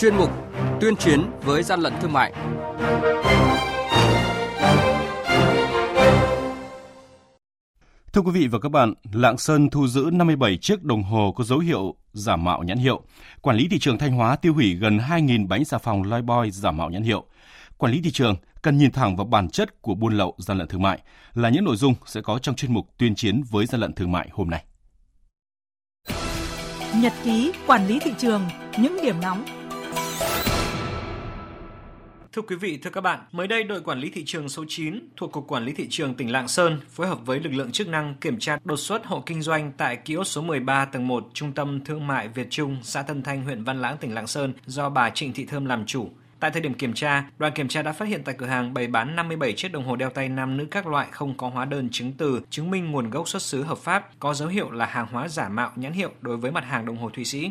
chuyên mục tuyên chiến với gian lận thương mại. Thưa quý vị và các bạn, Lạng Sơn thu giữ 57 chiếc đồng hồ có dấu hiệu giả mạo nhãn hiệu. Quản lý thị trường Thanh Hóa tiêu hủy gần 2.000 bánh xà phòng Lifebuoy giả mạo nhãn hiệu. Quản lý thị trường cần nhìn thẳng vào bản chất của buôn lậu gian lận thương mại là những nội dung sẽ có trong chuyên mục tuyên chiến với gian lận thương mại hôm nay. Nhật ký quản lý thị trường, những điểm nóng Thưa quý vị, thưa các bạn, mới đây đội quản lý thị trường số 9 thuộc Cục Quản lý Thị trường tỉnh Lạng Sơn phối hợp với lực lượng chức năng kiểm tra đột xuất hộ kinh doanh tại kiosk số 13 tầng 1 Trung tâm Thương mại Việt Trung, xã Tân Thanh, huyện Văn Lãng, tỉnh Lạng Sơn do bà Trịnh Thị Thơm làm chủ. Tại thời điểm kiểm tra, đoàn kiểm tra đã phát hiện tại cửa hàng bày bán 57 chiếc đồng hồ đeo tay nam nữ các loại không có hóa đơn chứng từ, chứng minh nguồn gốc xuất xứ hợp pháp, có dấu hiệu là hàng hóa giả mạo nhãn hiệu đối với mặt hàng đồng hồ Thụy Sĩ.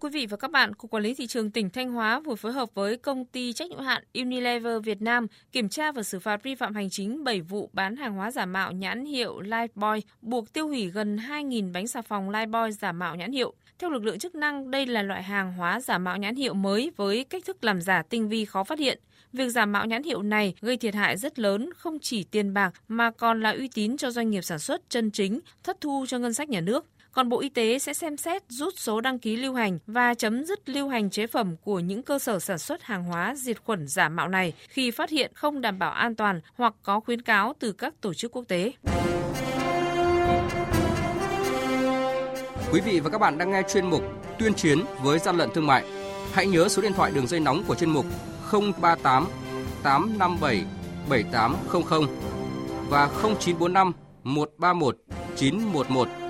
Quý vị và các bạn, Cục Quản lý Thị trường tỉnh Thanh Hóa vừa phối hợp với công ty trách nhiệm hạn Unilever Việt Nam kiểm tra và xử phạt vi phạm hành chính 7 vụ bán hàng hóa giả mạo nhãn hiệu Lifebuoy, buộc tiêu hủy gần 2.000 bánh xà phòng Lifebuoy giả mạo nhãn hiệu. Theo lực lượng chức năng, đây là loại hàng hóa giả mạo nhãn hiệu mới với cách thức làm giả tinh vi khó phát hiện. Việc giả mạo nhãn hiệu này gây thiệt hại rất lớn không chỉ tiền bạc mà còn là uy tín cho doanh nghiệp sản xuất chân chính, thất thu cho ngân sách nhà nước. Còn Bộ Y tế sẽ xem xét rút số đăng ký lưu hành và chấm dứt lưu hành chế phẩm của những cơ sở sản xuất hàng hóa diệt khuẩn giả mạo này khi phát hiện không đảm bảo an toàn hoặc có khuyến cáo từ các tổ chức quốc tế. Quý vị và các bạn đang nghe chuyên mục Tuyên chiến với gian lận thương mại. Hãy nhớ số điện thoại đường dây nóng của chuyên mục 038 857 7800 và 0945 131 911.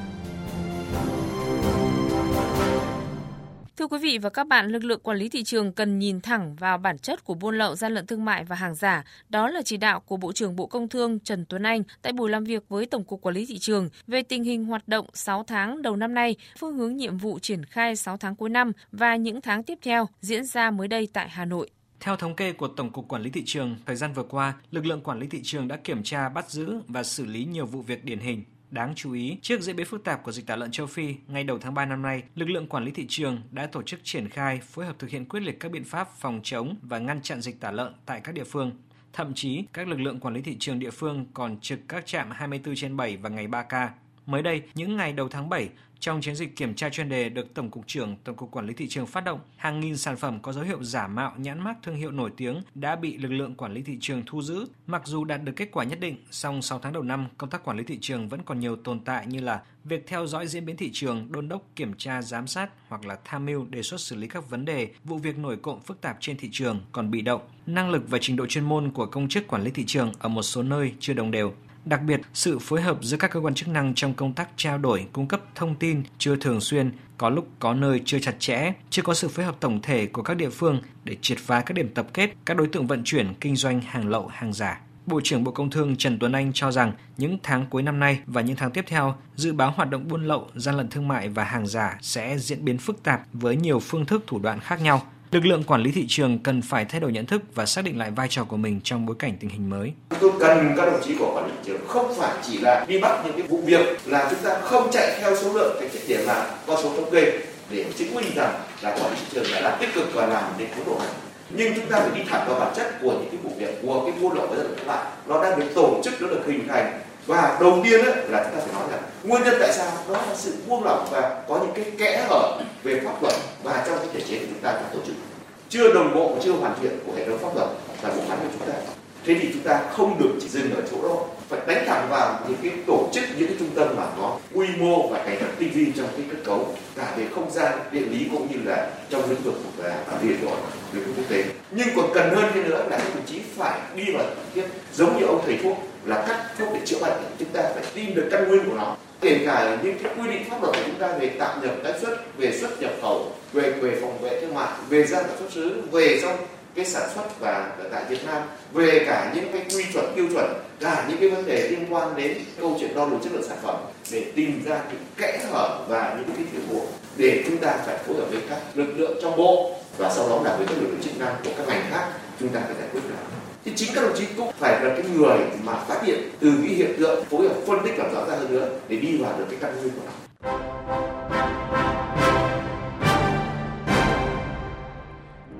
Thưa quý vị và các bạn, lực lượng quản lý thị trường cần nhìn thẳng vào bản chất của buôn lậu, gian lận thương mại và hàng giả. Đó là chỉ đạo của Bộ trưởng Bộ Công Thương Trần Tuấn Anh tại buổi làm việc với Tổng cục Quản lý thị trường về tình hình hoạt động 6 tháng đầu năm nay, phương hướng nhiệm vụ triển khai 6 tháng cuối năm và những tháng tiếp theo diễn ra mới đây tại Hà Nội. Theo thống kê của Tổng cục Quản lý thị trường, thời gian vừa qua, lực lượng quản lý thị trường đã kiểm tra, bắt giữ và xử lý nhiều vụ việc điển hình Đáng chú ý, trước diễn biến phức tạp của dịch tả lợn châu Phi, ngay đầu tháng 3 năm nay, lực lượng quản lý thị trường đã tổ chức triển khai phối hợp thực hiện quyết liệt các biện pháp phòng chống và ngăn chặn dịch tả lợn tại các địa phương. Thậm chí, các lực lượng quản lý thị trường địa phương còn trực các trạm 24 trên 7 và ngày 3 ca. Mới đây, những ngày đầu tháng 7, trong chiến dịch kiểm tra chuyên đề được Tổng cục trưởng Tổng cục Quản lý thị trường phát động, hàng nghìn sản phẩm có dấu hiệu giả mạo nhãn mác thương hiệu nổi tiếng đã bị lực lượng quản lý thị trường thu giữ. Mặc dù đạt được kết quả nhất định, song 6 tháng đầu năm, công tác quản lý thị trường vẫn còn nhiều tồn tại như là việc theo dõi diễn biến thị trường, đôn đốc kiểm tra giám sát hoặc là tham mưu đề xuất xử lý các vấn đề, vụ việc nổi cộng phức tạp trên thị trường còn bị động. Năng lực và trình độ chuyên môn của công chức quản lý thị trường ở một số nơi chưa đồng đều. Đặc biệt, sự phối hợp giữa các cơ quan chức năng trong công tác trao đổi, cung cấp thông tin chưa thường xuyên, có lúc có nơi chưa chặt chẽ, chưa có sự phối hợp tổng thể của các địa phương để triệt phá các điểm tập kết các đối tượng vận chuyển kinh doanh hàng lậu, hàng giả. Bộ trưởng Bộ Công Thương Trần Tuấn Anh cho rằng những tháng cuối năm nay và những tháng tiếp theo, dự báo hoạt động buôn lậu, gian lận thương mại và hàng giả sẽ diễn biến phức tạp với nhiều phương thức thủ đoạn khác nhau Lực lượng quản lý thị trường cần phải thay đổi nhận thức và xác định lại vai trò của mình trong bối cảnh tình hình mới. Tôi cần các đồng chí của quản lý thị trường không phải chỉ là đi bắt những cái vụ việc là chúng ta không chạy theo số lượng cái tích điểm là con số thống kê để chứng minh rằng là quản lý thị trường đã làm tích cực và làm đến mức độ này. Nhưng chúng ta phải đi thẳng vào bản chất của những cái vụ việc của cái buôn lậu và giờ các bạn nó đang được tổ chức nó được hình thành. Và đầu tiên ấy, là chúng ta phải nói là nguyên nhân tại sao? Đó là sự buông lỏng và có những cái kẽ hở về pháp luật và trong cái thể chế của chúng ta đã tổ chức chưa đồng bộ chưa hoàn thiện của hệ thống pháp luật là bộ máy của chúng ta. Thế thì chúng ta không được chỉ dừng ở chỗ đó, phải đánh thẳng vào những cái tổ chức, những cái trung tâm mà có quy mô và ngày càng tinh vi trong cái kết cấu, cả về không gian, địa lý cũng như là trong lĩnh vực và phạm vi của lĩnh quốc tế. Nhưng còn cần hơn thế nữa là các đồng chí phải đi vào tiếp, giống như ông thầy thuốc, là cắt thuốc để chữa bệnh. Chúng ta phải tìm được căn nguyên của nó kể cả những cái quy định pháp luật của chúng ta về tạm nhập tái xuất, về xuất nhập khẩu, về về phòng vệ thương mại, về gian sản xuất xứ, về trong cái sản xuất và tại Việt Nam, về cả những cái quy chuẩn, tiêu chuẩn, cả những cái vấn đề liên quan đến câu chuyện đo lường chất lượng sản phẩm để tìm ra những kẽ hở và những cái thiếu hụt để chúng ta phải phối hợp với các lực lượng trong bộ và sau đó là với các lực lượng chức năng của các ngành khác, chúng ta phải giải quyết được thì chính các đồng chí cũng phải là cái người mà phát hiện từ cái hiện tượng phối hợp phân tích làm rõ ra hơn nữa để đi vào được cái căn nguyên của nó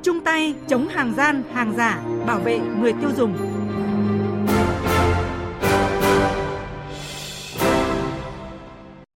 chung tay chống hàng gian, hàng giả, bảo vệ người tiêu dùng.